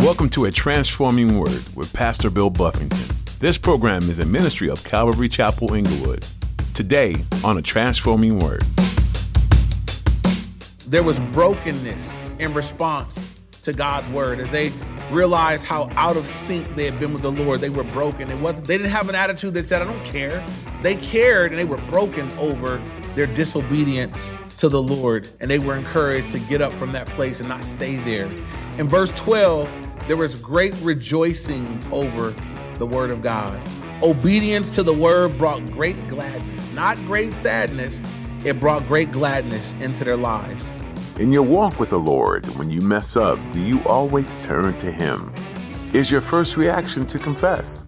Welcome to A Transforming Word with Pastor Bill Buffington. This program is a ministry of Calvary Chapel Inglewood. Today on A Transforming Word. There was brokenness in response to God's word as they realized how out of sync they had been with the Lord. They were broken. It wasn't they didn't have an attitude that said, I don't care. They cared and they were broken over their disobedience to the Lord. And they were encouraged to get up from that place and not stay there. In verse 12, there was great rejoicing over the word of God. Obedience to the word brought great gladness, not great sadness. It brought great gladness into their lives. In your walk with the Lord, when you mess up, do you always turn to Him? Is your first reaction to confess?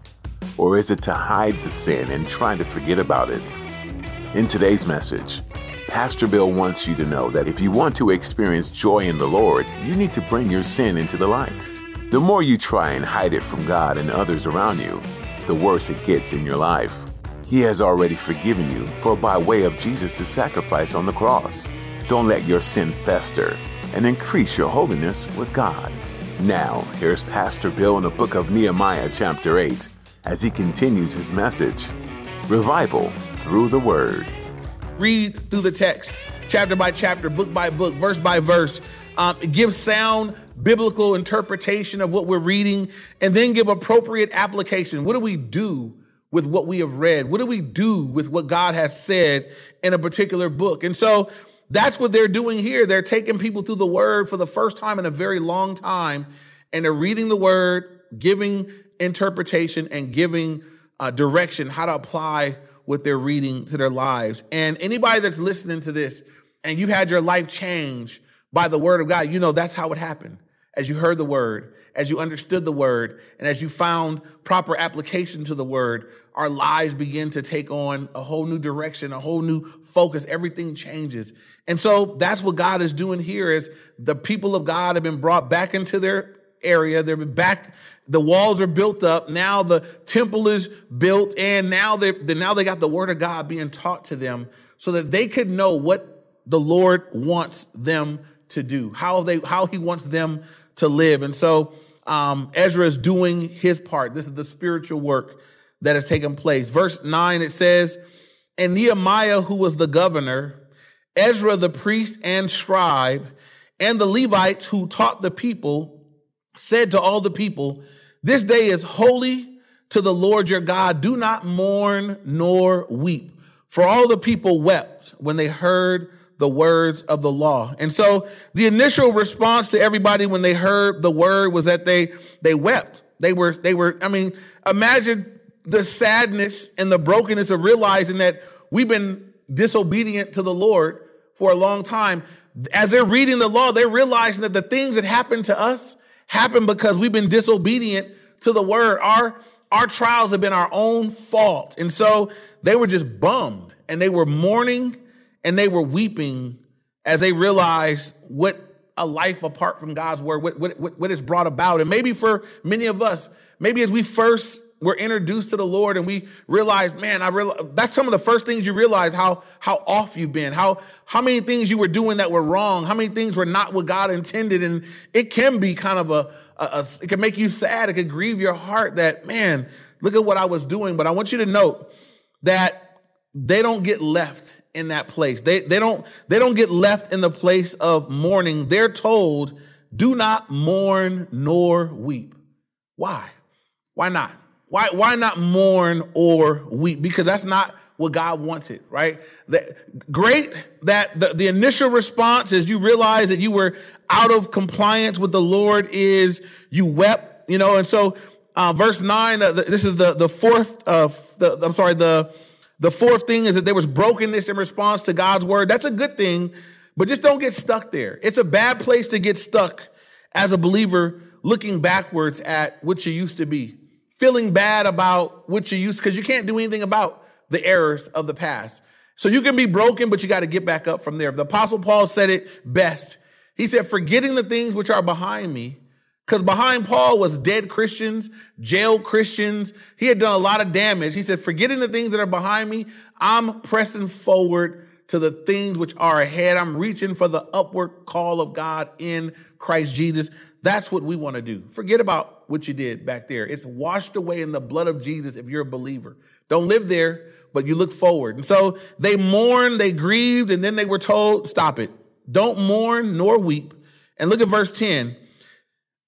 Or is it to hide the sin and try to forget about it? In today's message, Pastor Bill wants you to know that if you want to experience joy in the Lord, you need to bring your sin into the light. The more you try and hide it from God and others around you, the worse it gets in your life. He has already forgiven you, for by way of Jesus' sacrifice on the cross. Don't let your sin fester and increase your holiness with God. Now, here's Pastor Bill in the book of Nehemiah, chapter 8, as he continues his message Revival through the Word. Read through the text, chapter by chapter, book by book, verse by verse. Um, give sound biblical interpretation of what we're reading, and then give appropriate application. What do we do with what we have read? What do we do with what God has said in a particular book? And so that's what they're doing here. They're taking people through the word for the first time in a very long time, and they're reading the word, giving interpretation, and giving uh, direction how to apply what they're reading to their lives. And anybody that's listening to this and you've had your life change by the word of God, you know that's how it happened. As you heard the word, as you understood the word, and as you found proper application to the word, our lives begin to take on a whole new direction, a whole new focus. Everything changes. And so that's what God is doing here is the people of God have been brought back into their area. They've been back. The walls are built up. Now the temple is built and now they now they got the word of God being taught to them so that they could know what the Lord wants them to do, how they, how he wants them to live. And so, um, Ezra is doing his part. This is the spiritual work that has taken place. Verse nine, it says, and Nehemiah, who was the governor, Ezra, the priest and scribe, and the Levites who taught the people said to all the people, this day is holy to the Lord your God. Do not mourn nor weep. For all the people wept when they heard the words of the law. And so the initial response to everybody when they heard the word was that they, they wept. They were, they were, I mean, imagine the sadness and the brokenness of realizing that we've been disobedient to the Lord for a long time. As they're reading the law, they're realizing that the things that happened to us happened because we've been disobedient to the word. Our, our trials have been our own fault. And so they were just bummed and they were mourning and they were weeping as they realized what a life apart from God's word, what, what, what it's brought about. And maybe for many of us, maybe as we first were introduced to the Lord and we realized, man, I realize that's some of the first things you realize how, how off you've been, how, how many things you were doing that were wrong, how many things were not what God intended. And it can be kind of a, a, a it can make you sad. It could grieve your heart that, man, look at what I was doing. But I want you to note that they don't get left in that place. They, they don't, they don't get left in the place of mourning. They're told, do not mourn nor weep. Why? Why not? Why, why not mourn or weep? Because that's not what God wanted, right? That, great that the, the initial response is you realize that you were out of compliance with the Lord is you wept, you know, and so uh, verse nine, uh, this is the, the fourth, uh, the, I'm sorry, the, the fourth thing is that there was brokenness in response to God's word. That's a good thing, but just don't get stuck there. It's a bad place to get stuck as a believer looking backwards at what you used to be, feeling bad about what you used because you can't do anything about the errors of the past. So you can be broken, but you got to get back up from there. The apostle Paul said it best. He said, forgetting the things which are behind me because behind Paul was dead Christians, jailed Christians. He had done a lot of damage. He said, forgetting the things that are behind me, I'm pressing forward to the things which are ahead. I'm reaching for the upward call of God in Christ Jesus. That's what we want to do. Forget about what you did back there. It's washed away in the blood of Jesus if you're a believer. Don't live there, but you look forward. And so they mourned, they grieved, and then they were told, stop it. Don't mourn nor weep. And look at verse 10.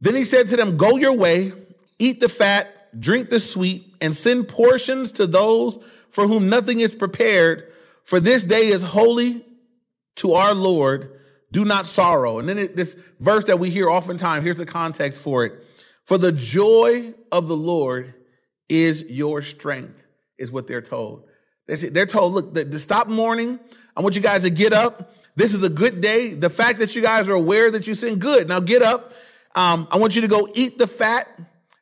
Then he said to them, Go your way, eat the fat, drink the sweet, and send portions to those for whom nothing is prepared, for this day is holy to our Lord. Do not sorrow. And then it, this verse that we hear oftentimes, here's the context for it. For the joy of the Lord is your strength, is what they're told. They're told, look, to stop mourning. I want you guys to get up. This is a good day. The fact that you guys are aware that you sin, good. Now get up. Um, I want you to go eat the fat,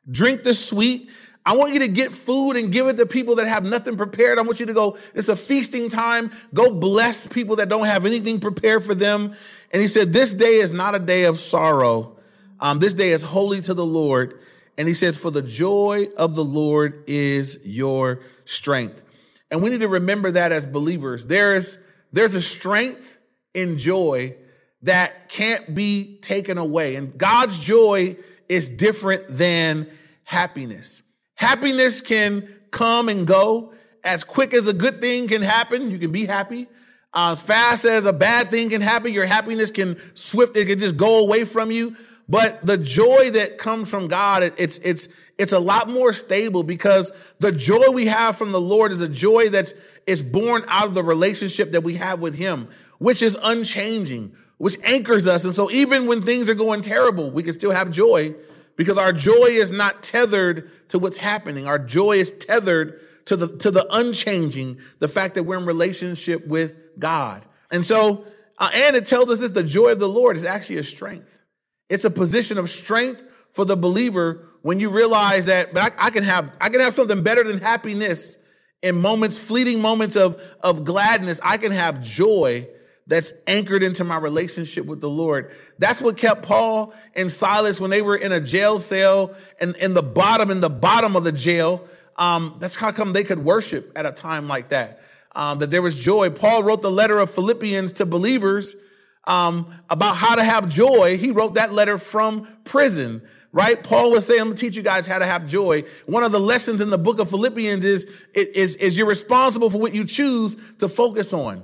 drink the sweet. I want you to get food and give it to people that have nothing prepared. I want you to go, it's a feasting time. Go bless people that don't have anything prepared for them. And he said, This day is not a day of sorrow. Um, this day is holy to the Lord. And he says, For the joy of the Lord is your strength. And we need to remember that as believers. There is, there's a strength in joy that can't be taken away. And God's joy is different than happiness. Happiness can come and go as quick as a good thing can happen. You can be happy. Uh, as fast as a bad thing can happen, your happiness can swift, it can just go away from you. But the joy that comes from God, it's, it's, it's a lot more stable because the joy we have from the Lord is a joy that's, is born out of the relationship that we have with Him, which is unchanging, which anchors us. And so even when things are going terrible, we can still have joy because our joy is not tethered to what's happening. Our joy is tethered to the, to the unchanging, the fact that we're in relationship with God. And so, uh, and it tells us that the joy of the Lord is actually a strength. It's a position of strength for the believer when you realize that but I, I, can have I can have something better than happiness in moments, fleeting moments of, of gladness. I can have joy that's anchored into my relationship with the Lord. That's what kept Paul and Silas when they were in a jail cell and in the bottom, in the bottom of the jail. Um, that's how come they could worship at a time like that. Um, that there was joy. Paul wrote the letter of Philippians to believers um, about how to have joy. He wrote that letter from prison right? Paul was saying, I'm gonna teach you guys how to have joy. One of the lessons in the book of Philippians is, is, is you're responsible for what you choose to focus on.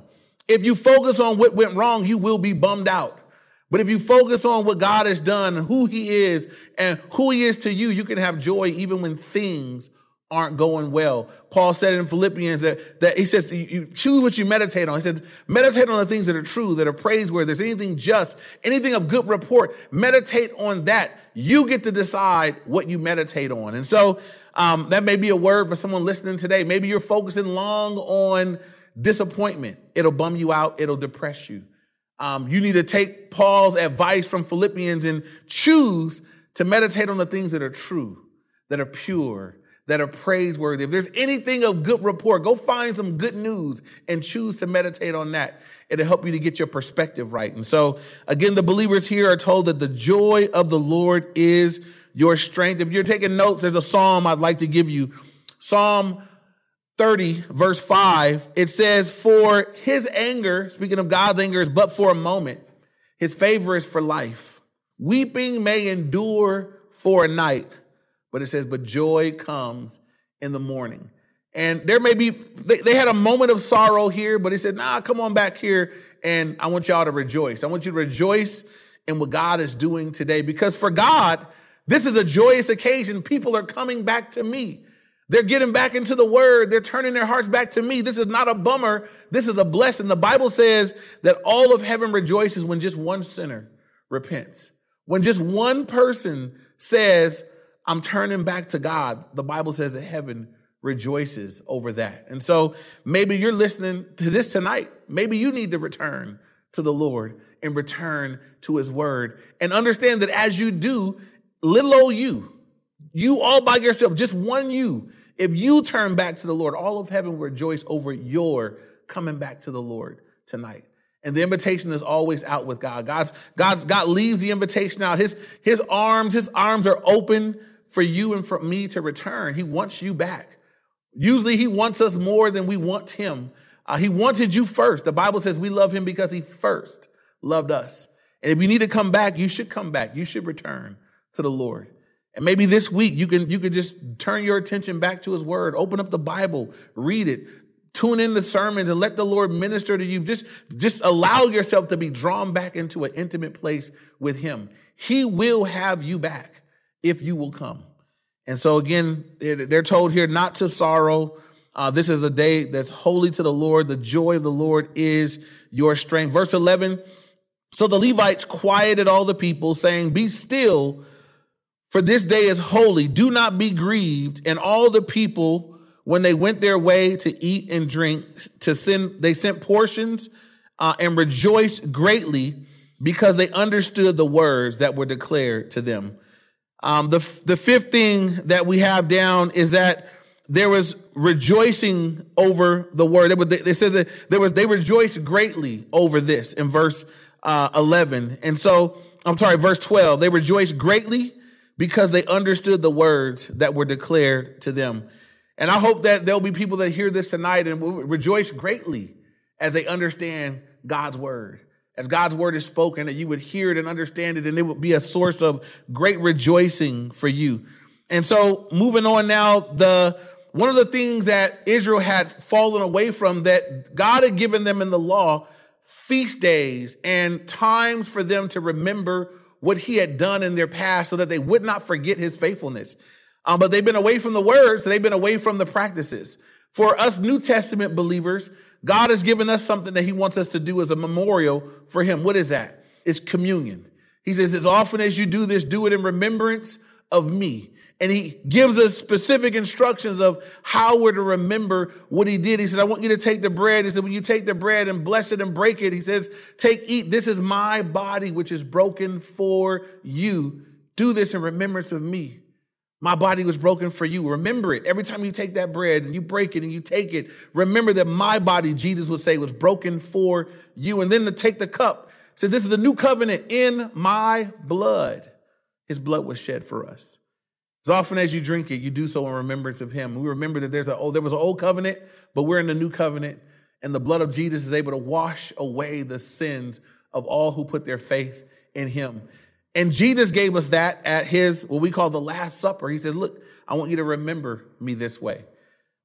If you focus on what went wrong, you will be bummed out. But if you focus on what God has done, who he is, and who he is to you, you can have joy even when things aren't going well. Paul said in Philippians that, that he says, you choose what you meditate on. He says, meditate on the things that are true, that are praiseworthy. There's anything just, anything of good report, meditate on that. You get to decide what you meditate on. And so um, that may be a word for someone listening today. Maybe you're focusing long on disappointment. It'll bum you out. It'll depress you. Um, you need to take Paul's advice from Philippians and choose to meditate on the things that are true, that are pure, that are praiseworthy. If there's anything of good report, go find some good news and choose to meditate on that. It'll help you to get your perspective right. And so, again, the believers here are told that the joy of the Lord is your strength. If you're taking notes, there's a psalm I'd like to give you. Psalm 30, verse 5, it says, For his anger, speaking of God's anger, is but for a moment. His favor is for life. Weeping may endure for a night, but it says, but joy comes in the morning. And there may be, they, they had a moment of sorrow here, but he said, nah, come on back here and I want y'all to rejoice. I want you to rejoice in what God is doing today because for God, this is a joyous occasion. People are coming back to me. They're getting back into the word. They're turning their hearts back to me. This is not a bummer. This is a blessing. The Bible says that all of heaven rejoices when just one sinner repents. When just one person says, I'm turning back to God. The Bible says that heaven rejoices over that. And so maybe you're listening to this tonight. Maybe you need to return to the Lord and return to his word and understand that as you do, little old you, you all by yourself, just one you, if you turn back to the Lord, all of heaven will rejoice over your coming back to the Lord tonight. And the invitation is always out with God. God's, God's, God leaves the invitation out. His, his arms, his arms are open for you and for me to return. He wants you back. Usually he wants us more than we want him. Uh, he wanted you first. The Bible says we love him because he first loved us. And if you need to come back, you should come back. You should return to the Lord. And maybe this week you can you can just turn your attention back to his word, open up the Bible, read it, tune in the sermons and let the Lord minister to you. Just just allow yourself to be drawn back into an intimate place with him. He will have you back if you will come. And so again, they're told here not to sorrow. Uh, this is a day that's holy to the Lord. The joy of the Lord is your strength. Verse 11. So the Levites quieted all the people, saying, Be still for this day is holy. Do not be grieved. And all the people, when they went their way to eat and drink, to send, they sent portions uh, and rejoiced greatly because they understood the words that were declared to them. Um, the, the fifth thing that we have down is that there was rejoicing over the word. They, they said that there was, they rejoiced greatly over this in verse uh, 11. And so, I'm sorry, verse 12. They rejoiced greatly because they understood the words that were declared to them. And I hope that there'll be people that hear this tonight and will rejoice greatly as they understand God's word. As God's word is spoken, that you would hear it and understand it, and it would be a source of great rejoicing for you. And so, moving on now, the one of the things that Israel had fallen away from that God had given them in the law, feast days and times for them to remember what he had done in their past so that they would not forget his faithfulness. Um, but they've been away from the words, so they've been away from the practices. For us New Testament believers, God has given us something that he wants us to do as a memorial for him. What is that? It's communion. He says, as often as you do this, do it in remembrance of me. And he gives us specific instructions of how we're to remember what he did. He said, I want you to take the bread. He said, when you take the bread and bless it and break it, he says, take, eat. This is my body, which is broken for you. Do this in remembrance of me. My body was broken for you. Remember it. Every time you take that bread and you break it and you take it, remember that my body, Jesus would say, was broken for you. And then to take the cup, says, this is the new covenant in my blood. His blood was shed for us. As often as you drink it, you do so in remembrance of him. We remember that there's a oh, there was an old covenant, but we're in the new covenant, and the blood of Jesus is able to wash away the sins of all who put their faith in him. And Jesus gave us that at his what we call the Last Supper. He said, Look, I want you to remember me this way.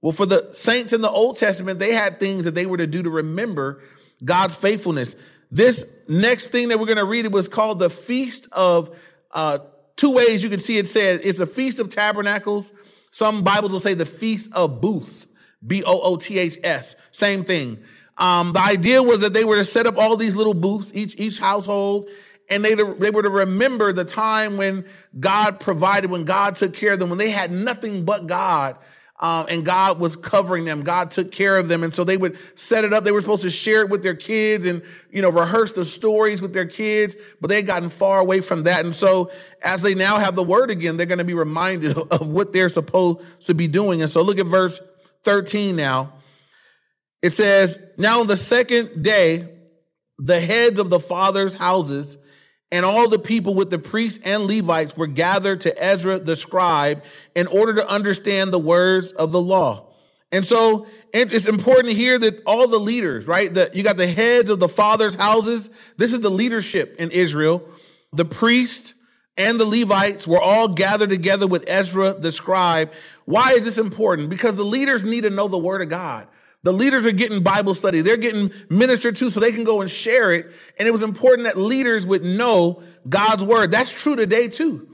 Well, for the saints in the Old Testament, they had things that they were to do to remember God's faithfulness. This next thing that we're going to read it was called the Feast of uh, two ways you can see it said it's a feast of tabernacles. Some Bibles will say the feast of booths, B O O T H S, same thing. Um, the idea was that they were to set up all these little booths, each each household, and they they were to remember the time when God provided, when God took care of them, when they had nothing but God, uh, and God was covering them. God took care of them. And so they would set it up. They were supposed to share it with their kids and, you know, rehearse the stories with their kids, but they had gotten far away from that. And so as they now have the word again, they're going to be reminded of what they're supposed to be doing. And so look at verse 13 now. It says, Now on the second day, the heads of the fathers' houses and all the people with the priests and Levites were gathered to Ezra the scribe in order to understand the words of the law. And so it's important here that all the leaders, right? That you got the heads of the fathers' houses. This is the leadership in Israel. The priests and the Levites were all gathered together with Ezra the scribe. Why is this important? Because the leaders need to know the word of God. The leaders are getting Bible study. They're getting ministered to so they can go and share it. And it was important that leaders would know God's word. That's true today too.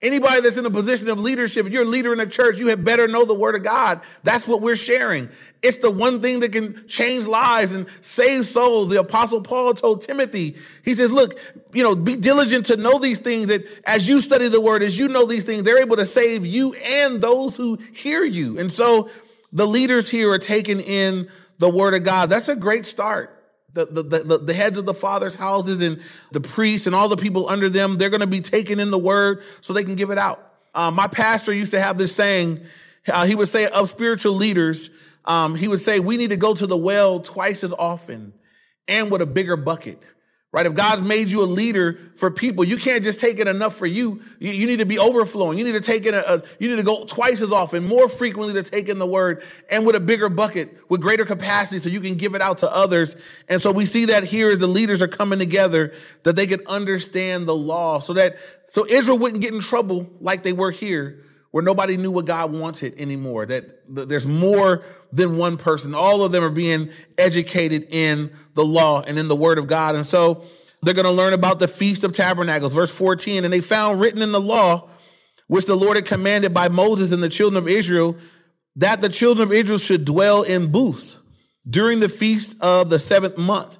Anybody that's in a position of leadership, you're a leader in a church, you had better know the word of God. That's what we're sharing. It's the one thing that can change lives and save souls. The apostle Paul told Timothy, he says, look, you know, be diligent to know these things that as you study the word, as you know these things, they're able to save you and those who hear you. And so the leaders here are taking in the word of God. That's a great start. The, the, the, the, heads of the father's houses and the priests and all the people under them, they're going to be taking in the word so they can give it out. Uh, my pastor used to have this saying, uh, he would say of spiritual leaders, um, he would say, we need to go to the well twice as often and with a bigger bucket right? If God's made you a leader for people, you can't just take it enough for you. You, you need to be overflowing. You need to take it, a, a, you need to go twice as often, more frequently to take in the word and with a bigger bucket, with greater capacity so you can give it out to others. And so we see that here as the leaders are coming together, that they could understand the law so that, so Israel wouldn't get in trouble like they were here where nobody knew what God wanted anymore, that there's more than one person. All of them are being educated in the law and in the word of God. And so they're going to learn about the Feast of Tabernacles, verse 14. And they found written in the law, which the Lord had commanded by Moses and the children of Israel, that the children of Israel should dwell in booths during the feast of the seventh month,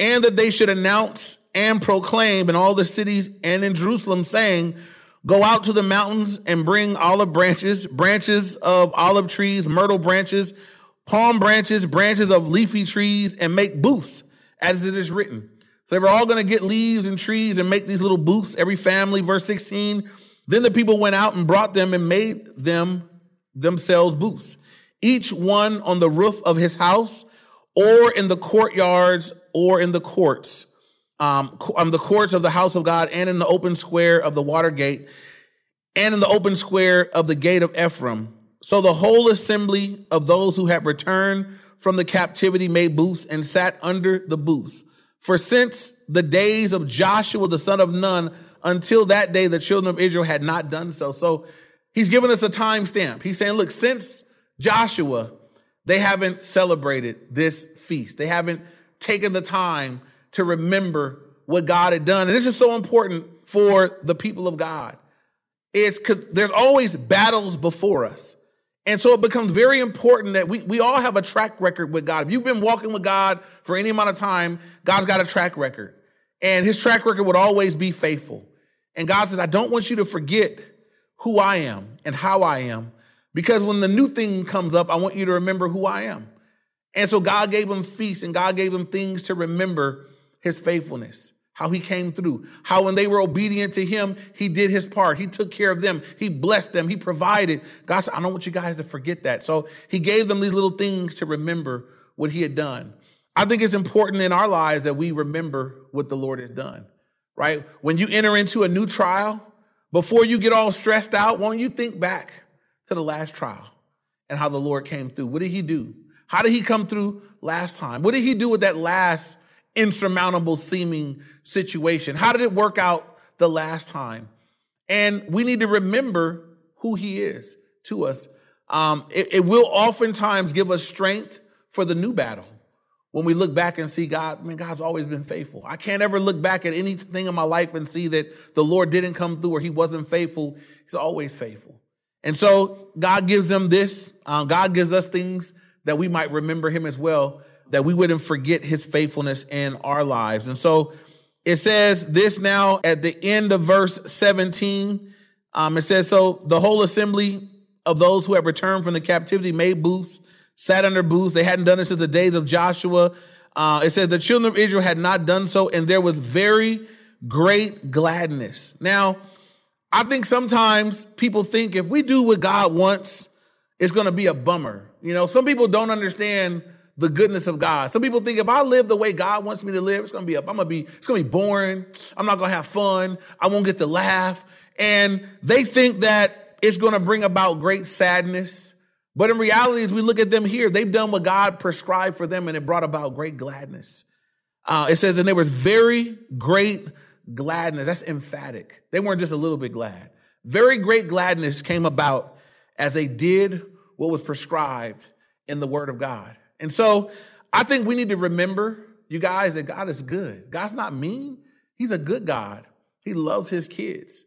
and that they should announce and proclaim in all the cities and in Jerusalem, saying, Go out to the mountains and bring olive branches, branches of olive trees, myrtle branches, palm branches, branches of leafy trees, and make booths as it is written. So they were all going to get leaves and trees and make these little booths, every family, verse 16. Then the people went out and brought them and made them themselves booths, each one on the roof of his house or in the courtyards or in the courts um, on the courts of the house of God and in the open square of the water gate and in the open square of the gate of Ephraim. So the whole assembly of those who had returned from the captivity made booths and sat under the booths. For since the days of Joshua the son of Nun until that day, the children of Israel had not done so. So he's giving us a time stamp. He's saying, look, since Joshua, they haven't celebrated this feast. They haven't taken the time to remember what God had done. And this is so important for the people of God. It's because there's always battles before us. And so it becomes very important that we, we all have a track record with God. If you've been walking with God for any amount of time, God's got a track record. And his track record would always be faithful. And God says, I don't want you to forget who I am and how I am. Because when the new thing comes up, I want you to remember who I am. And so God gave him feasts and God gave him things to remember his faithfulness, how he came through, how when they were obedient to him, he did his part. He took care of them. He blessed them. He provided. God said, I don't want you guys to forget that. So he gave them these little things to remember what he had done. I think it's important in our lives that we remember what the Lord has done, right? When you enter into a new trial, before you get all stressed out, won't you think back to the last trial and how the Lord came through? What did he do? How did he come through last time? What did he do with that last insurmountable seeming situation? How did it work out the last time? And we need to remember who he is to us. Um, it, it will oftentimes give us strength for the new battle when we look back and see God, I mean, God's always been faithful. I can't ever look back at anything in my life and see that the Lord didn't come through or he wasn't faithful. He's always faithful. And so God gives them this. Um, God gives us things that we might remember him as well that we wouldn't forget his faithfulness in our lives. And so it says this now at the end of verse 17. Um, it says, So the whole assembly of those who had returned from the captivity made booths, sat under booths. They hadn't done it since the days of Joshua. Uh, it says the children of Israel had not done so, and there was very great gladness. Now, I think sometimes people think if we do what God wants, it's going to be a bummer. You know, some people don't understand the goodness of God. Some people think if I live the way God wants me to live, it's gonna be I'm gonna be it's gonna be boring. I'm not gonna have fun. I won't get to laugh. And they think that it's gonna bring about great sadness. But in reality, as we look at them here, they've done what God prescribed for them and it brought about great gladness. Uh, it says, and there was very great gladness. That's emphatic. They weren't just a little bit glad. Very great gladness came about as they did what was prescribed in the word of God. And so I think we need to remember, you guys, that God is good. God's not mean, He's a good God. He loves His kids,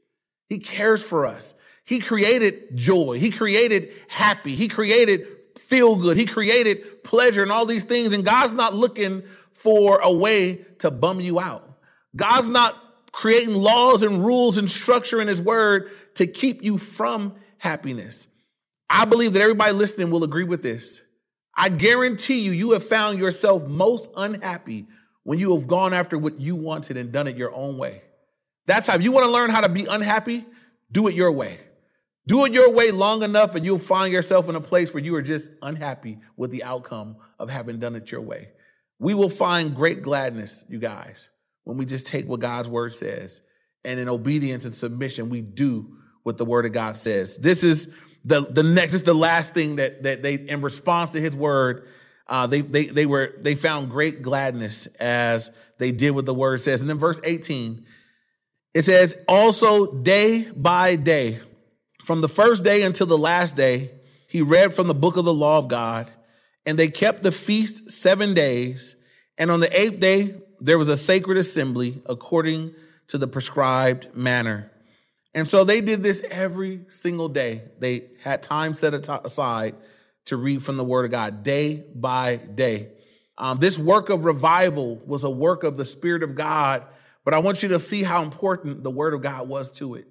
He cares for us. He created joy, He created happy, He created feel good, He created pleasure and all these things. And God's not looking for a way to bum you out. God's not creating laws and rules and structure in His word to keep you from happiness. I believe that everybody listening will agree with this. I guarantee you, you have found yourself most unhappy when you have gone after what you wanted and done it your own way. That's how, if you want to learn how to be unhappy, do it your way. Do it your way long enough, and you'll find yourself in a place where you are just unhappy with the outcome of having done it your way. We will find great gladness, you guys, when we just take what God's word says and in obedience and submission, we do what the word of God says. This is the, the next, is the last thing that, that they, in response to his word, uh, they, they, they were, they found great gladness as they did what the word says. And then verse 18, it says, also day by day, from the first day until the last day, he read from the book of the law of God, and they kept the feast seven days. And on the eighth day, there was a sacred assembly according to the prescribed manner. And so they did this every single day. They had time set aside to read from the Word of God day by day. Um, this work of revival was a work of the Spirit of God, but I want you to see how important the Word of God was to it.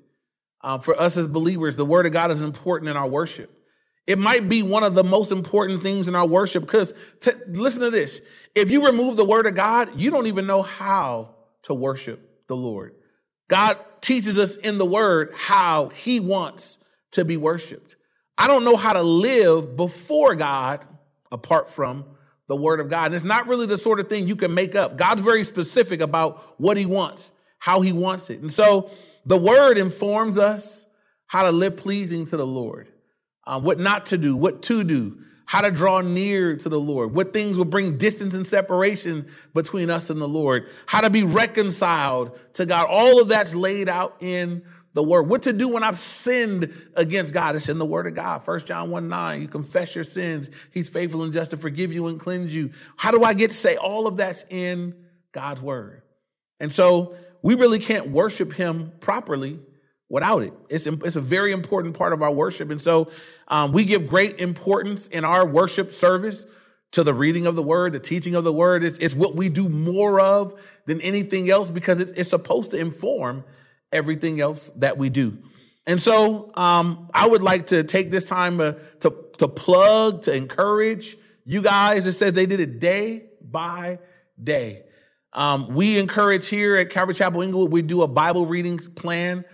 Um, for us as believers, the Word of God is important in our worship. It might be one of the most important things in our worship because t- listen to this. If you remove the Word of God, you don't even know how to worship the Lord. God teaches us in the word how he wants to be worshiped. I don't know how to live before God apart from the word of God. And it's not really the sort of thing you can make up. God's very specific about what he wants, how he wants it. And so the word informs us how to live pleasing to the Lord, uh, what not to do, what to do, how to draw near to the Lord, what things will bring distance and separation between us and the Lord, how to be reconciled to God. All of that's laid out in the word. What to do when I've sinned against God. It's in the word of God. First John 1 9. You confess your sins. He's faithful and just to forgive you and cleanse you. How do I get to say all of that's in God's word? And so we really can't worship him properly without it. It's, it's a very important part of our worship. And so um, we give great importance in our worship service to the reading of the word, the teaching of the word. It's, it's what we do more of than anything else because it's, it's supposed to inform everything else that we do. And so um, I would like to take this time uh, to, to plug, to encourage you guys. It says they did it day by day. Um, we encourage here at Calvary Chapel Inglewood, we do a Bible reading plan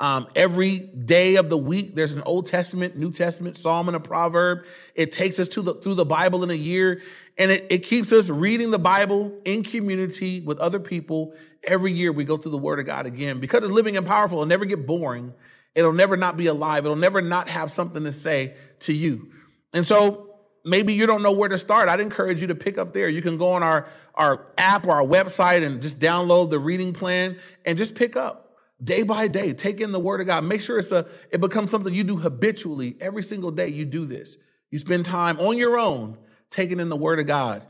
um, every day of the week, there's an Old Testament, New Testament, Psalm, and a proverb. It takes us to the, through the Bible in a year, and it, it keeps us reading the Bible in community with other people. Every year, we go through the Word of God again because it's living and powerful. It'll never get boring. It'll never not be alive. It'll never not have something to say to you. And so maybe you don't know where to start. I'd encourage you to pick up there. You can go on our, our app or our website and just download the reading plan and just pick up day by day take in the word of god. Make sure it's a it becomes something you do habitually. Every single day you do this. You spend time on your own taking in the word of god.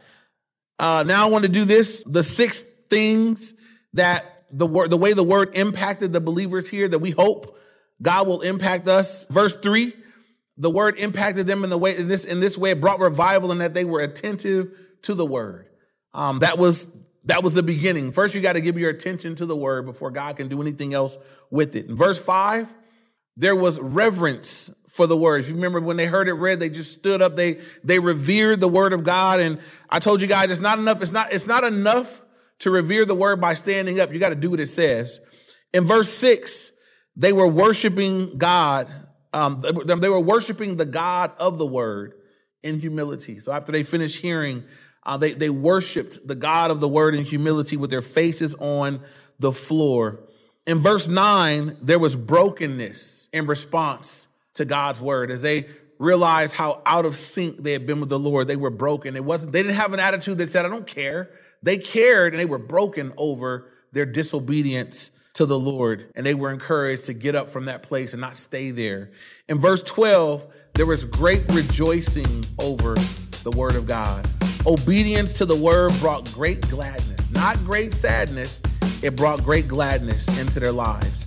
Uh, now i want to do this. The six things that the word the way the word impacted the believers here that we hope god will impact us. Verse three the word impacted them in the way in this in this way it brought revival and that they were attentive to the word. Um, that was that was the beginning. First, you got to give your attention to the word before God can do anything else with it. In verse five, there was reverence for the word. If you remember when they heard it read, they just stood up. They, they revered the word of God. And I told you guys, it's not enough. It's not, it's not enough to revere the word by standing up. You got to do what it says. In verse six, they were worshiping God. Um, they were worshiping the God of the word in humility. So after they finished hearing uh, they, they worshiped the God of the word in humility with their faces on the floor. In verse 9, there was brokenness in response to God's word as they realized how out of sync they had been with the Lord. They were broken. It wasn't, they didn't have an attitude that said, I don't care. They cared and they were broken over their disobedience to the Lord. And they were encouraged to get up from that place and not stay there. In verse 12, there was great rejoicing over the word of God. Obedience to the word brought great gladness, not great sadness. It brought great gladness into their lives.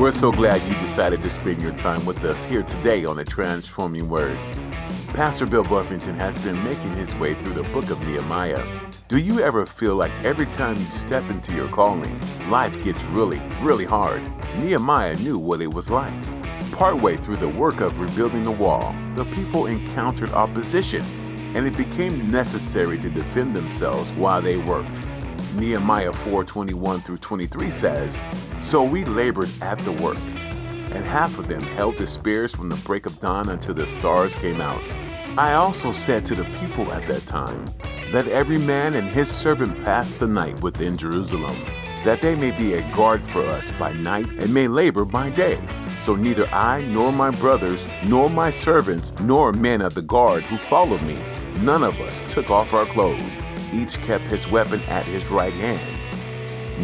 We're so glad you decided to spend your time with us here today on the Transforming Word. Pastor Bill Buffington has been making his way through the book of Nehemiah. Do you ever feel like every time you step into your calling, life gets really, really hard? Nehemiah knew what it was like. Partway through the work of rebuilding the wall, the people encountered opposition, and it became necessary to defend themselves while they worked. Nehemiah 4:21 through 23 says, "So we labored at the work, and half of them held the spears from the break of dawn until the stars came out, I also said to the people at that time, Let every man and his servant pass the night within Jerusalem, that they may be a guard for us by night and may labor by day. So neither I nor my brothers, nor my servants, nor men of the guard who followed me, none of us took off our clothes. Each kept his weapon at his right hand.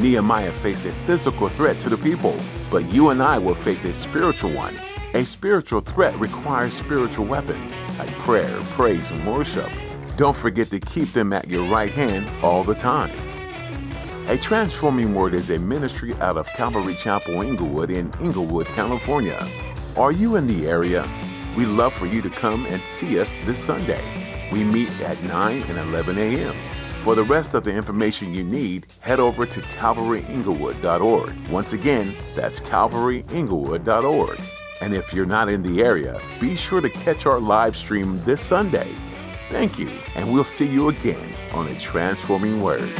Nehemiah faced a physical threat to the people, but you and I will face a spiritual one. A spiritual threat requires spiritual weapons like prayer, praise, and worship. Don't forget to keep them at your right hand all the time. A Transforming Word is a ministry out of Calvary Chapel Inglewood in Inglewood, California. Are you in the area? We'd love for you to come and see us this Sunday. We meet at 9 and 11 a.m. For the rest of the information you need, head over to calvaryinglewood.org. Once again, that's calvaryinglewood.org. And if you're not in the area, be sure to catch our live stream this Sunday. Thank you, and we'll see you again on a Transforming Word.